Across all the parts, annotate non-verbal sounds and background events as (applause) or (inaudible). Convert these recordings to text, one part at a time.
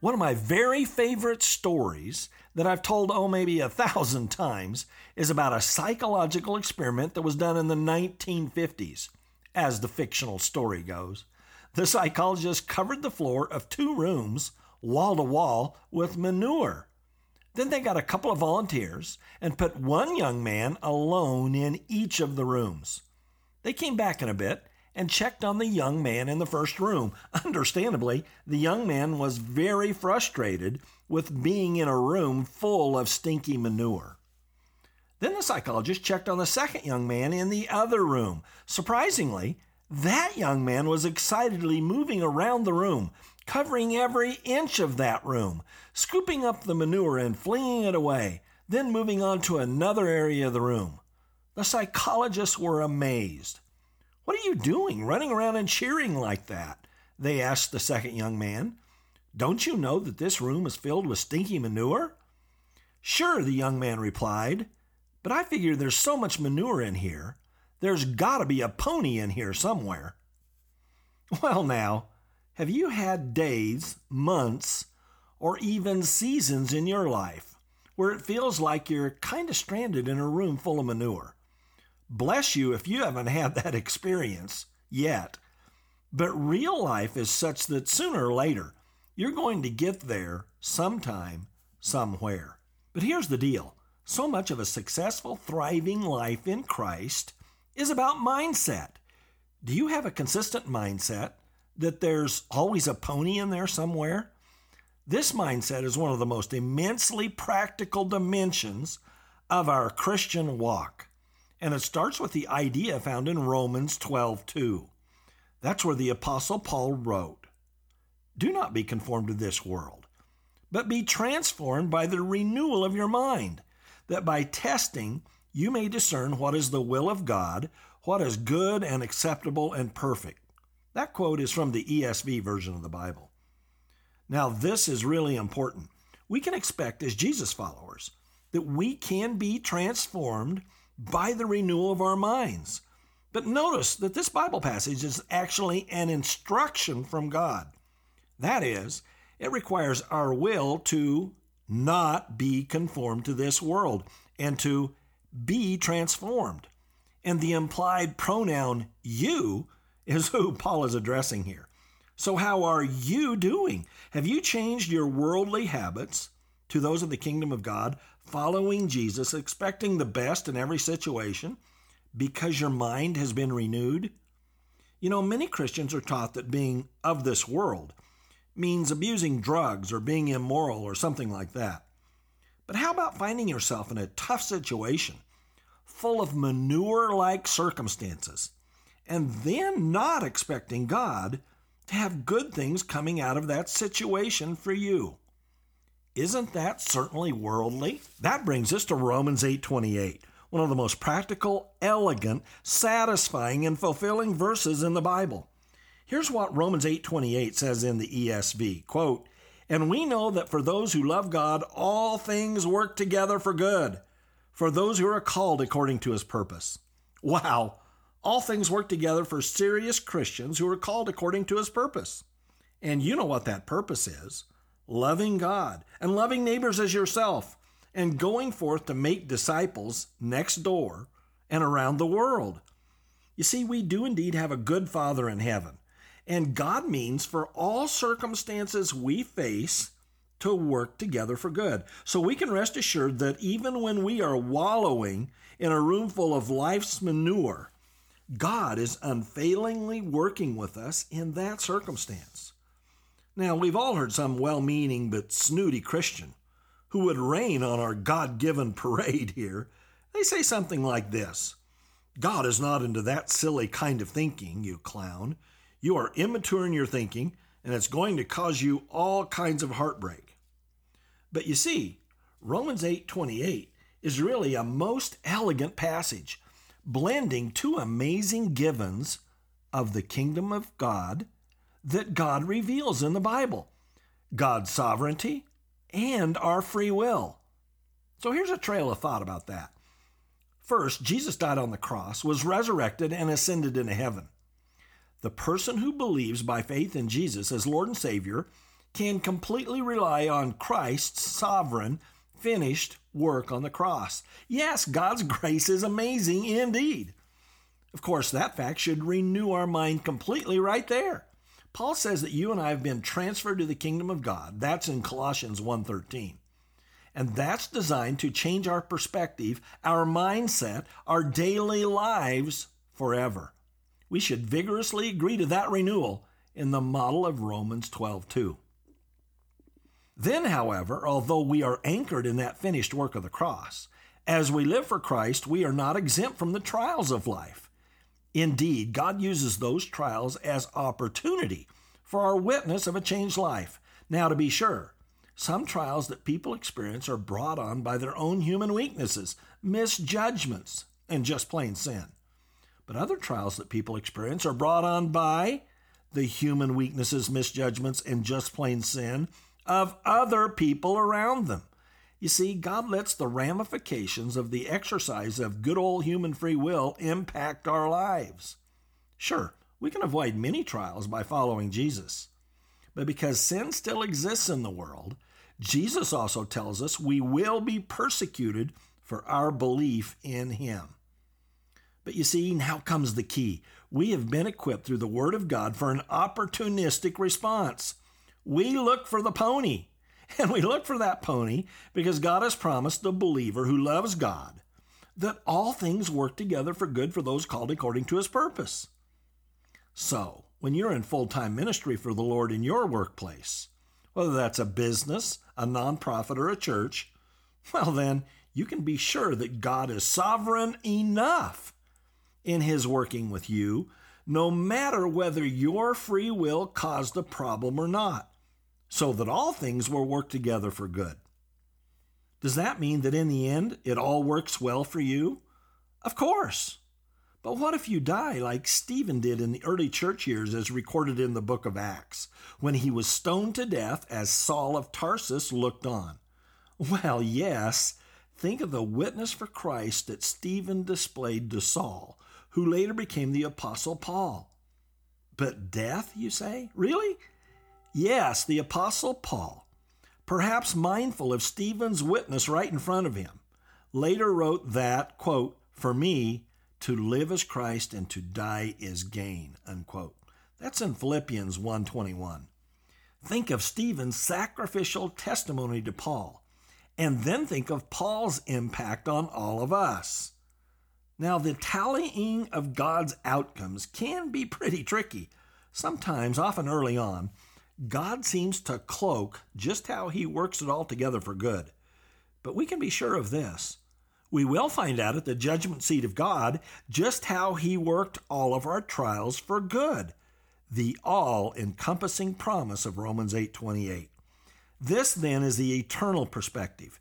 One of my very favorite stories that I've told, oh, maybe a thousand (laughs) times, is about a psychological experiment that was done in the 1950s, as the fictional story goes. The psychologist covered the floor of two rooms, wall to wall, with manure. Then they got a couple of volunteers and put one young man alone in each of the rooms. They came back in a bit and checked on the young man in the first room. Understandably, the young man was very frustrated with being in a room full of stinky manure. Then the psychologist checked on the second young man in the other room. Surprisingly, that young man was excitedly moving around the room, covering every inch of that room, scooping up the manure and flinging it away, then moving on to another area of the room. The psychologists were amazed. What are you doing, running around and cheering like that? They asked the second young man. Don't you know that this room is filled with stinky manure? Sure, the young man replied, but I figure there's so much manure in here, there's got to be a pony in here somewhere. (laughs) Well, now, have you had days, months, or even seasons in your life where it feels like you're kind of stranded in a room full of manure? Bless you if you haven't had that experience yet. But real life is such that sooner or later, you're going to get there sometime, somewhere. But here's the deal so much of a successful, thriving life in Christ is about mindset. Do you have a consistent mindset that there's always a pony in there somewhere? This mindset is one of the most immensely practical dimensions of our Christian walk. And it starts with the idea found in Romans 12:2. That's where the apostle Paul wrote, "Do not be conformed to this world, but be transformed by the renewal of your mind, that by testing you may discern what is the will of God, what is good and acceptable and perfect." That quote is from the ESV version of the Bible. Now, this is really important. We can expect as Jesus followers that we can be transformed by the renewal of our minds. But notice that this Bible passage is actually an instruction from God. That is, it requires our will to not be conformed to this world and to be transformed. And the implied pronoun you is who Paul is addressing here. So, how are you doing? Have you changed your worldly habits to those of the kingdom of God, following Jesus, expecting the best in every situation because your mind has been renewed? You know, many Christians are taught that being of this world means abusing drugs or being immoral or something like that. But how about finding yourself in a tough situation, full of manure like circumstances, and then not expecting God to have good things coming out of that situation for you? Isn't that certainly worldly? That brings us to Romans 8:28, one of the most practical, elegant, satisfying and fulfilling verses in the Bible. Here's what Romans 8:28 says in the ESV, quote, "And we know that for those who love God, all things work together for good, for those who are called according to his purpose." Wow, all things work together for serious Christians who are called according to his purpose. And you know what that purpose is loving God and loving neighbors as yourself, and going forth to make disciples next door and around the world. You see, we do indeed have a good Father in heaven, and God means for all circumstances we face to work together for good. So we can rest assured that even when we are wallowing in a room full of life's manure, God is unfailingly working with us in that circumstance. Now, we've all heard some well meaning but snooty Christian who would rain on our God given (laughs) parade here. They say something like this God is not into that silly kind of thinking, you clown. You are immature in your thinking, and it's going to cause you all kinds of heartbreak. But you see, Romans 8:28 is really a most elegant passage, blending two amazing givens of the kingdom of God that God reveals in the Bible. God's sovereignty and our free will. So here's a trail of thought about that. First, Jesus died on the cross, was resurrected, and ascended into heaven. The person who believes by faith in Jesus as Lord and Savior can completely rely on Christ's sovereign, finished work on the cross. Yes, God's (laughs) grace is amazing indeed. Of course, that fact should renew our mind completely right there. Paul says that you and I have been transferred to the kingdom of God. That's in Colossians 1:13. And that's designed to change our perspective, our mindset, our daily lives forever. We should vigorously agree to that renewal in the model of Romans 12:2. Then, however, although we are anchored in that finished work of the cross, as we live for Christ, we are not exempt from the trials of life. Indeed, God uses those trials as opportunity for our witness of a changed life. Now, to be sure, some trials that people experience are brought on by their own human weaknesses, misjudgments, and just plain sin. But other trials that people experience are brought on by the human weaknesses, misjudgments, and just plain sin of other people around them. You see, God lets the ramifications of the exercise of good old human free will impact our lives. Sure, we can avoid many trials by following Jesus. But because sin still exists in the world, Jesus also tells us we will be persecuted for our belief in Him. But you see, now comes the key. We have been equipped through the Word of God for an opportunistic response. We look for the pony (laughs) And we look for that pony because God has promised the believer who loves God that all things work together for good for those called according to his purpose. So, when you're in full time ministry for the Lord in your workplace, whether that's a business, a nonprofit, or a church, well, then you can be sure that God is sovereign enough in his working with you, no matter whether your free will caused a problem or not so that all things will work together for good. Does that mean that in the end it all works well for you? Of course. But what if you die like Stephen did in the early church years, as recorded in the book of Acts, when he was stoned to death as Saul of Tarsus looked on? Well, yes, think of the witness for Christ that Stephen displayed to Saul, who later became the Apostle Paul. But death, you say? Really? Yes, the Apostle Paul, perhaps mindful of Stephen's witness right in front of him, later wrote that, quote, For me, to live is Christ and to die is gain, unquote. That's in Philippians 1:21. Think of Stephen's sacrificial testimony to Paul, and then think of Paul's impact on all of us. Now, the tallying of God's outcomes can be pretty tricky, sometimes, often early on, God seems to cloak just how he works it all together for good. But we can be sure of this. We will find out at the judgment seat of God just how he worked all of our trials for good. The all-encompassing promise of Romans 8:28. This then is the eternal perspective,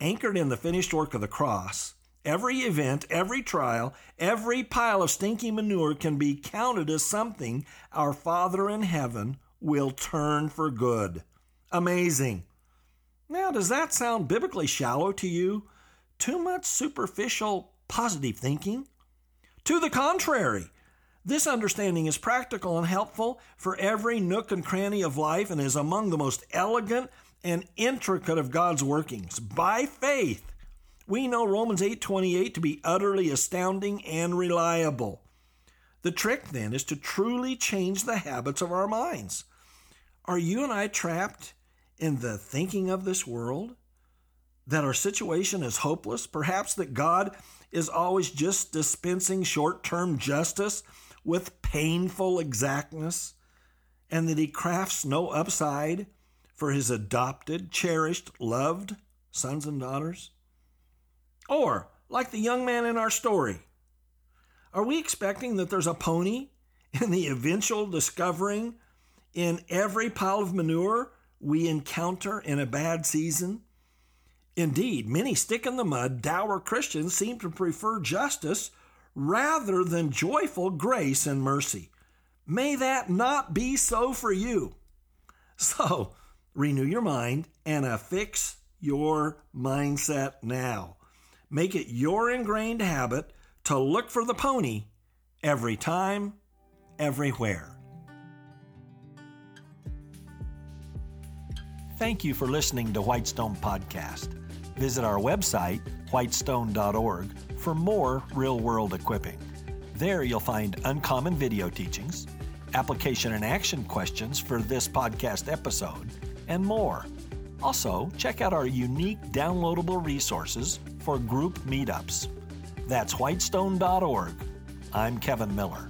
anchored in the finished work of the cross. Every event, every trial, every pile of stinky manure can be counted as something our Father in heaven will turn for good. Amazing. Now, does that sound biblically shallow to you? Too much superficial positive thinking? To the contrary, this understanding is practical and helpful for every nook and cranny of life and is among the most elegant and intricate of God's workings. By faith, we know Romans 8:28 to be utterly astounding and reliable. The trick then is to truly change the habits of our minds. Are you and I trapped in the thinking of this world? That our situation is hopeless? Perhaps that God is always just dispensing short term justice with painful exactness? And that He crafts no upside for His adopted, cherished, loved sons and daughters? Or, like the young man in our story, are we expecting that there's a pony in the eventual discovering in every pile of manure we encounter in a bad season? Indeed, many stick in the mud, dour Christians seem to prefer justice rather than joyful grace and mercy. May that not be so for you. So, renew your mind and affix your mindset now. Make it your ingrained habit to look for the pony every time, everywhere. Thank you for listening to Whitestone Podcast. Visit our website, whitestone.org, for more real world equipping. There you'll find uncommon video teachings, application and action questions for this podcast episode, and more. Also, check out our unique downloadable resources for group meetups. That's whitestone.org. I'm Kevin Miller.